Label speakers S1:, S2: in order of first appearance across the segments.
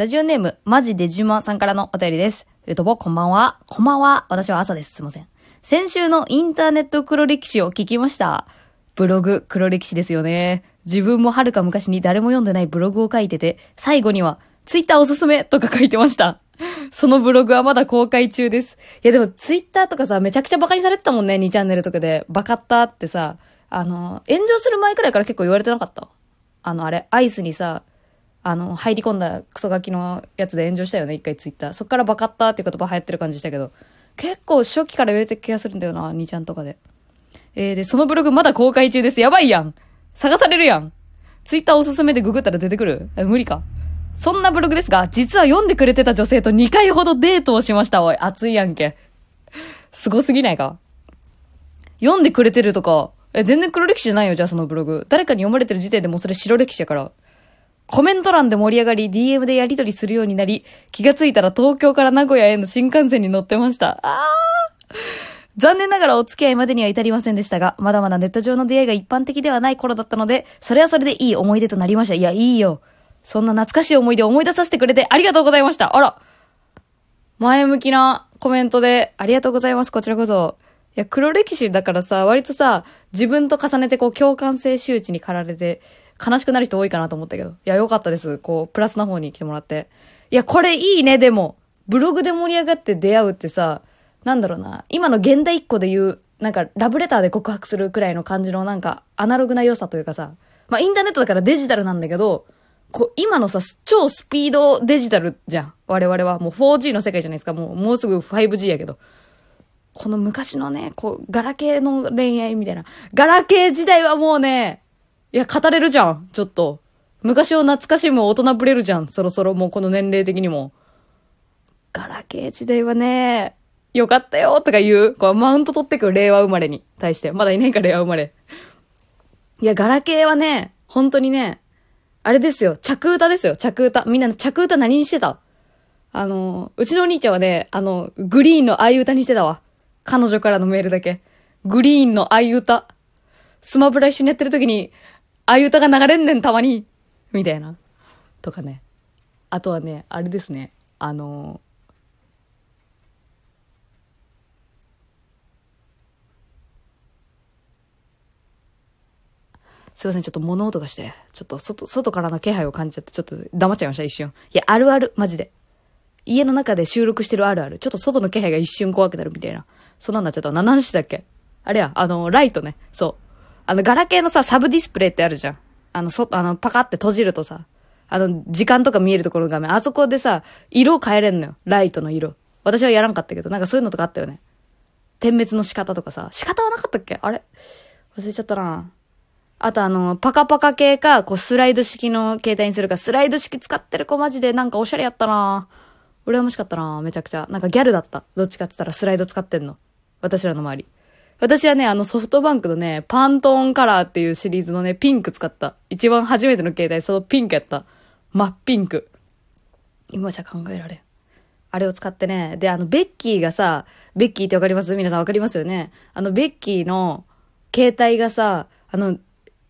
S1: ラジオネーム、マジデジュマさんからのお便りです。ゆとぼ、こんばんは。こんばんは。私は朝です。すいません。先週のインターネット黒歴史を聞きました。ブログ黒歴史ですよね。自分もはるか昔に誰も読んでないブログを書いてて、最後には、ツイッターおすすめとか書いてました。そのブログはまだ公開中です。いやでもツイッターとかさ、めちゃくちゃバカにされてたもんね、2チャンネルとかで。バカったってさ、あの、炎上する前くらいから結構言われてなかった？あの、あれ、アイスにさ、あの、入り込んだクソガキのやつで炎上したよね、一回ツイッター。そっからバカったっていう言葉流行ってる感じしたけど、結構初期から言われてる気がするんだよな、2ちゃんとかで。えー、で、そのブログまだ公開中です。やばいやん探されるやんツイッターおすすめでググったら出てくる？え、無理か。そんなブログですが、実は読んでくれてた女性と2回ほどデートをしました。おい、熱いやんけ。すごすぎないか？読んでくれてるとか、え、全然黒歴史じゃないよ、じゃあそのブログ。誰かに読まれてる時点でもうそれ白歴史やから。コメント欄で盛り上がり、DM でやり取りするようになり、気がついたら東京から名古屋への新幹線に乗ってました。あー残念ながらお付き合いまでには至りませんでしたが、まだまだネット上の出会いが一般的ではない頃だったので、それはそれでいい思い出となりました。いや、いいよ。そんな懐かしい思い出を思い出させてくれてありがとうございました。あら。前向きなコメントでありがとうございます。こちらこそ。いや、黒歴史だからさ、割とさ、自分と重ねてこう共感性周知に駆られて、悲しくなる人多いかなと思ったけど。いや、よかったです。こう、プラスな方に来てもらって。いや、これいいね、でも。ブログで盛り上がって出会うってさ、なんだろうな。今の現代一個で言う、なんか、ラブレターで告白するくらいの感じの、なんか、アナログな良さというかさ。まあ、インターネットだからデジタルなんだけど、こう、今のさ、超スピードデジタルじゃん。我々は。もう 4G の世界じゃないですか。もう、もうすぐ 5G やけど。この昔のね、こう、ガラケーの恋愛みたいな。ガラケー時代はもうね、いや、語れるじゃん。ちょっと。昔を懐かしむ大人ぶれるじゃん。そろそろもうこの年齢的にも。ガラケー時代はね、よかったよとか言う。こう、マウント取ってくる令和生まれに対して。まだいないか、令和生まれ。いや、ガラケーはね、本当にね、あれですよ。着歌ですよ。着歌。みんな着歌何にしてた？あの、うちのお兄ちゃんはね、あの、グリーンの愛歌にしてたわ。彼女からのメールだけ。グリーンの愛歌。スマブラ一緒にやってる時に、愛歌が流れんねん、たまに。みたいな。とかね。あとはね、あれですね。あの、すいません、ちょっと物音がして、ちょっと外、外からの気配を感じちゃって、ちょっと黙っちゃいました、一瞬。いや、あるある、マジで。家の中で収録してるあるある。ちょっと外の気配が一瞬怖くなるみたいな。そんなんなっちゃった。何の話だっけ？あれや、あの、ライトね。そう。あの、ガラケーのさ、サブディスプレイってあるじゃん。あの、そ、あの、パカって閉じるとさ、あの、時間とか見えるところの画面、あそこでさ、色を変えれんのよ。ライトの色。私はやらんかったけど、なんかそういうのとかあったよね。点滅の仕方とかさ、仕方はなかったっけ？あれ？忘れちゃったなあとあの、パカパカ系か、こうスライド式の携帯にするか、スライド式使ってる子マジでなんかおしゃれやったな羨ましかったなめちゃくちゃ。なんかギャルだった。どっちかって言ったらスライド使ってんの。私らの周り。私はね、あのソフトバンクのね、パントーンカラーっていうシリーズのね、ピンク使った。一番初めての携帯、そのピンクやった。真っピンク。今じゃ考えられん。あれを使ってね。で、あの、ベッキーがさ、ベッキーってわかります？皆さんわかりますよね？あの、ベッキーの携帯がさ、あの、フ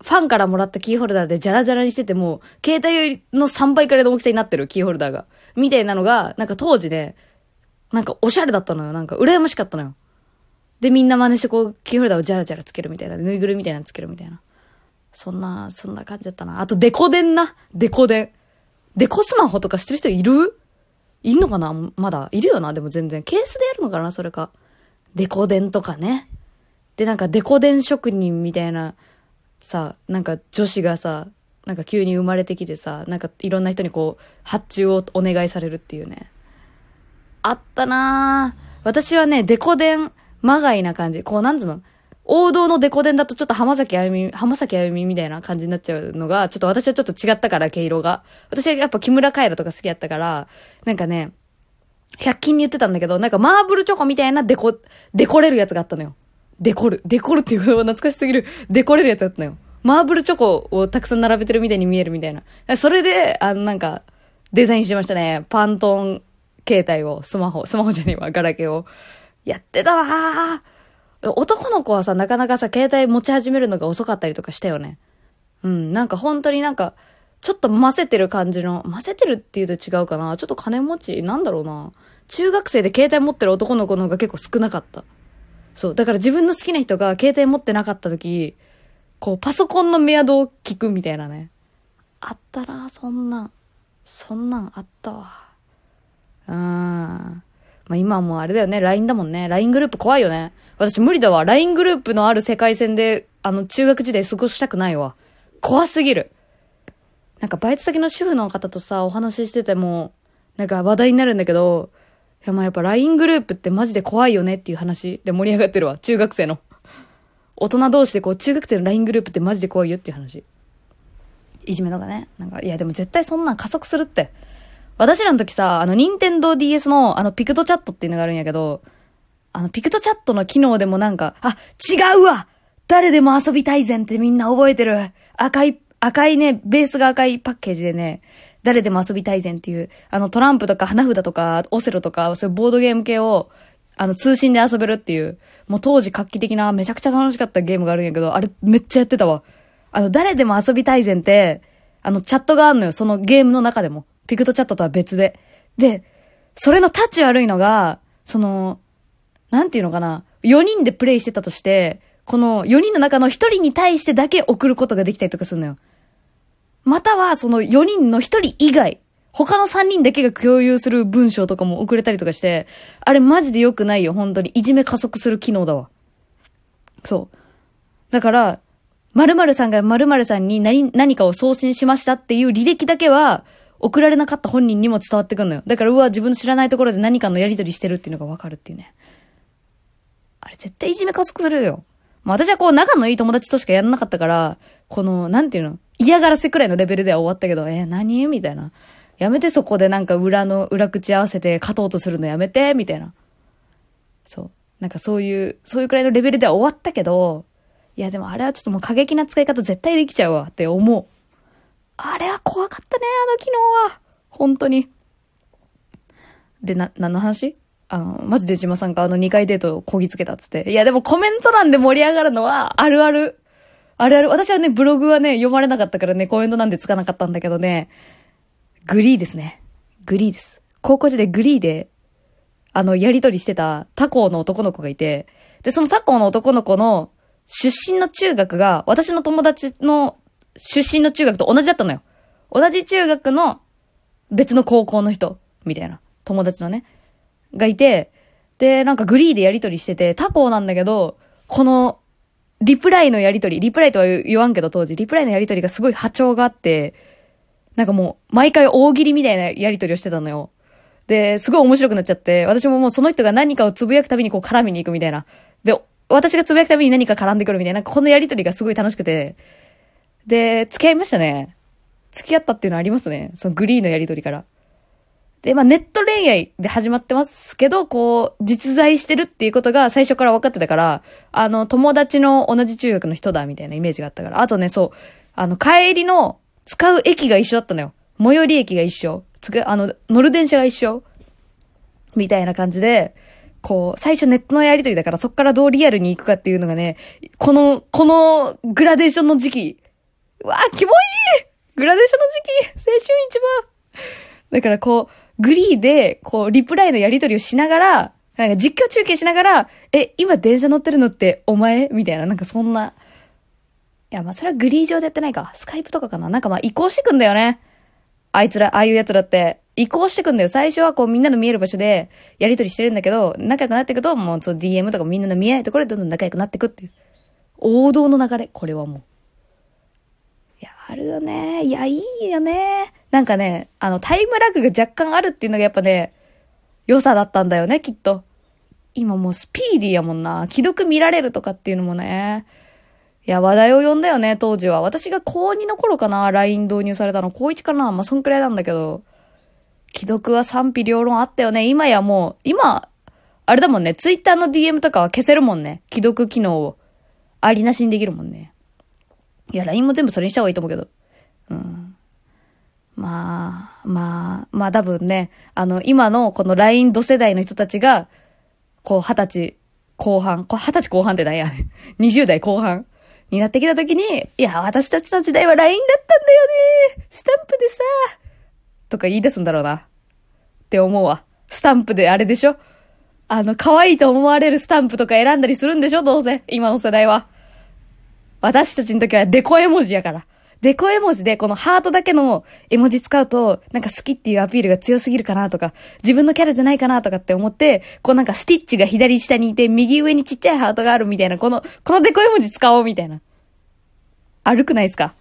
S1: ァンからもらったキーホルダーでジャラジャラにしてても、携帯の3倍くらいの大きさになってるキーホルダーが。みたいなのが、なんか当時ね、なんかおしゃれだったのよ。なんか羨ましかったのよ。で、みんな真似してこう、キーホルダーをジャラジャラつけるみたいな。ぬいぐるみみたいなのつけるみたいな。そんな、そんな感じだったな。あと、デコデンな。デコデン。デコスマホとか知ってる人いる？いんのかな？まだ。いるよな、でも全然。ケースでやるのかな？それか。デコデンとかね。で、なんかデコデン職人みたいな、さ、なんか女子がさ、なんか急に生まれてきてさ、なんかいろんな人にこう、発注をお願いされるっていうね。あったなぁ。私はね、デコデン、まがいな感じ。こう、なんつうの？王道のデコデンだとちょっと浜崎あゆみ、浜崎あゆみみたいな感じになっちゃうのが、ちょっと私はちょっと違ったから、毛色が。私はやっぱ木村カエラとか好きやったから、なんかね、100均に言ってたんだけど、なんかマーブルチョコみたいなデコ、デコれるやつがあったのよ。デコる。デコるっていう言葉懐かしすぎる。デコれるやつだったのよ。マーブルチョコをたくさん並べてるみたいに見えるみたいな。それで、あの、なんか、デザインしましたね。パントン携帯を、スマホ、スマホじゃねえわ、ガラケーを。やってたなぁ。男の子はさ、なかなかさ、携帯持ち始めるのが遅かったりとかしたよね。うん、なんか本当になんか、ちょっと混ぜてる感じの、混ぜてるっていうと違うかな。ちょっと金持ち、なんだろうな。中学生で携帯持ってる男の子の方が結構少なかった。そう。だから自分の好きな人が携帯持ってなかった時、こう、パソコンのメアドを聞くみたいなね。あったな、そんなん。そんなんあったわ。うん。まあ今はもうあれだよね、LINE だもんね。LINE グループ怖いよね。私無理だわ。LINE グループのある世界線で、あの、中学時代過ごしたくないわ。怖すぎる。なんかバイト先の主婦の方とさ、お話ししてても、なんか話題になるんだけど、いやまあやっぱ LINE グループってマジで怖いよねっていう話で盛り上がってるわ。中学生の。大人同士でこう、中学生の LINE グループってマジで怖いよっていう話。いじめとかね。なんか、いやでも絶対そんなん加速するって。私らの時さ、あの、任天堂 DS の、あの、ピクトチャットっていうのがあるんやけど、あの、ピクトチャットの機能でもなんか、あ、違うわ誰でも遊びたいぜんってみんな覚えてる。赤い赤いね、ベースが赤いパッケージでね、誰でも遊びたいぜんっていう、あのトランプとか花札とかオセロとか、そういうボードゲーム系を、あの通信で遊べるっていう、もう当時画期的なめちゃくちゃ楽しかったゲームがあるんやけど、あれめっちゃやってたわ。あの、誰でも遊びたいぜんって、あのチャットがあんのよ、そのゲームの中でも。ピクトチャットとは別で。で、それのタッチ悪いのが、その、なんていうのかな、4人でプレイしてたとして、この4人の中の1人に対してだけ送ることができたりとかするのよ。またはその4人の1人以外、他の3人だけが共有する文章とかも送れたりとかして、あれマジで良くないよ、本当に。いじめ加速する機能だわ。そう。だから、〇〇さんが〇〇さんに何、何かを送信しましたっていう履歴だけは、送られなかった本人にも伝わってくんのよ。だから、うわ、自分の知らないところで何かのやりとりしてるっていうのがわかるっていうね。あれ絶対いじめ加速するよ。まあ私はこう仲のいい友達としかやらなかったから、この、なんていうの嫌がらせくらいのレベルでは終わったけど、えー、何？みたいな。やめてそこでなんか裏の、裏口合わせて勝とうとするのやめて？みたいな。そう。なんかそういう、そういうくらいのレベルでは終わったけど、いやでもあれはちょっともう過激な使い方絶対できちゃうわって思う。あれは怖かったね、あの機能は。本当に。で、な、何の話？あの、マジで島さんがあの2回デートをこぎつけたっつって。いやでもコメント欄で盛り上がるのはあるある。あるある。私はね、ブログはね、読まれなかったからね、コメントなんでつかなかったんだけどね、グリーですね。グリーです。高校時代グリーで、あの、やりとりしてた他校の男の子がいて、で、その他校の男の子の出身の中学が、私の友達の出身の中学と同じだったのよ。同じ中学の別の高校の人、みたいな。友達のね。がいて、で、なんかグリーでやりとりしてて、他校なんだけど、このリプライのやりとり、リプライとは言わんけど当時、リプライのやりとりがすごい波長があって、なんかもう、毎回大喜利みたいなやりとりをしてたのよ。で、すごい面白くなっちゃって、私ももうその人が何かをつぶやくたびにこう絡みに行くみたいな。で、私がつぶやくたびに何か絡んでくるみたいな、なんかこのやりとりがすごい楽しくて、で、付き合いましたね。付き合ったっていうのはありますね。そのグリーンのやりとりから。で、まあネット恋愛で始まってますけど、こう、実在してるっていうことが最初から分かってたから、あの、友達の同じ中学の人だみたいなイメージがあったから。あとね、そう、あの、帰りの使う駅が一緒だったのよ。最寄り駅が一緒。つく、あの、乗る電車が一緒。みたいな感じで、こう、最初ネットのやりとりだからそっからどうリアルに行くかっていうのがね、この、このグラデーションの時期。うわぁ、キモいグラデーションの時期青春一番だからこう、グリーで、こう、リプライのやり取りをしながら、なんか実況中継しながら、え、今電車乗ってるのってお前？みたいな、なんかそんな。いや、まそれはグリー上でやってないか。スカイプとかかな。なんかま移行してくんだよね。あいつら、ああいう奴らって。移行してくんだよ。最初はこうみんなの見える場所でやり取りしてるんだけど、仲良くなっていくと、もうそう DM とかみんなの見えないところでどんどん仲良くなっていくっていう。王道の流れ。これはもう。あるよね。いや、いいよね。なんかね、あの、タイムラグが若干あるっていうのがやっぱね、良さだったんだよね、きっと。今もうスピーディーやもんな。既読見られるとかっていうのもね。いや、話題を呼んだよね、当時は。私が高2の頃かな、LINE 導入されたの。高1かなまあ、そんくらいなんだけど。既読は賛否両論あったよね。今やもう、今、あれだもんね、Twitter の DM とかは消せるもんね。既読機能を。ありなしにできるもんね。いや、LINE も全部それにした方がいいと思うけど。うん。まあ、まあ、まあ多分ね、あの、今のこの LINE 度世代の人たちが、こう、二十歳後半、二十歳後半って何やねん。20代後半になってきた時に、いや、私たちの時代は LINE だったんだよねスタンプでさとか言い出すんだろうな。って思うわ。スタンプであれでしょあの、可愛いと思われるスタンプとか選んだりするんでしょどうせ。今の世代は。私たちの時はデコ絵文字やから。デコ絵文字でこのハートだけの絵文字使うと、なんか好きっていうアピールが強すぎるかなとか、自分のキャラじゃないかなとかって思って、こうなんかスティッチが左下にいて、右上にちっちゃいハートがあるみたいな、この、このデコ絵文字使おうみたいな。悪くないですか？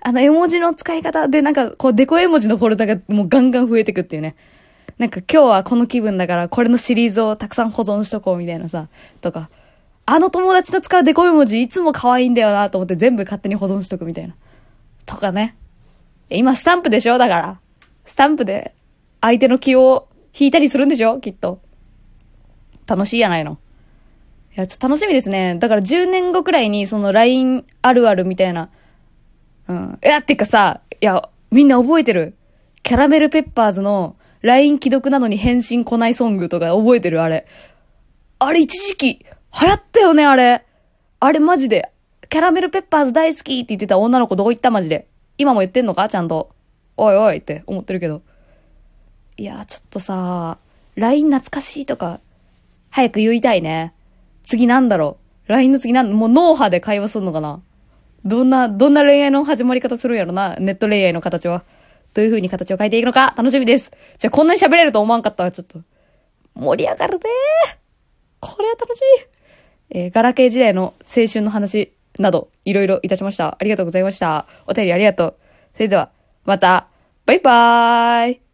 S1: あの絵文字の使い方でなんかこうデコ絵文字のフォルダがもうガンガン増えてくっていうね。なんか今日はこの気分だからこれのシリーズをたくさん保存しとこうみたいなさ、とか。あの友達の使うデコ絵文字いつも可愛いんだよなと思って全部勝手に保存しとくみたいな。とかね。今スタンプでしょ？だから。スタンプで相手の気を引いたりするんでしょ？きっと。楽しいやないの。いや、ちょっと楽しみですね。だから10年後くらいにその LINE あるあるみたいな。うん。いや、ってかさ、いや、みんな覚えてる？キャラメルペッパーズの LINE 既読なのに返信来ないソングとか覚えてる？あれ。あれ一時期流行ったよね、あれ。あれマジで。キャラメルペッパーズ大好きって言ってた女の子どこ行ったマジで。今も言ってんのか？ちゃんと。おいおいって思ってるけど。いや、ちょっとさ、LINE 懐かしいとか、早く言いたいね。次なんだろう？LINE の次なん、もう脳波で会話すんのかな？どんな、どんな恋愛の始まり方するんやろな？ネット恋愛の形は。どういう風に形を変えていくのか？楽しみです。じゃあこんなに喋れると思わんかったわ、ちょっと。盛り上がるねこれは楽しい。えー、ガラケー時代の青春の話など、いろいろいたしました。ありがとうございました。お便りありがとう。それでは、また、バイバーイ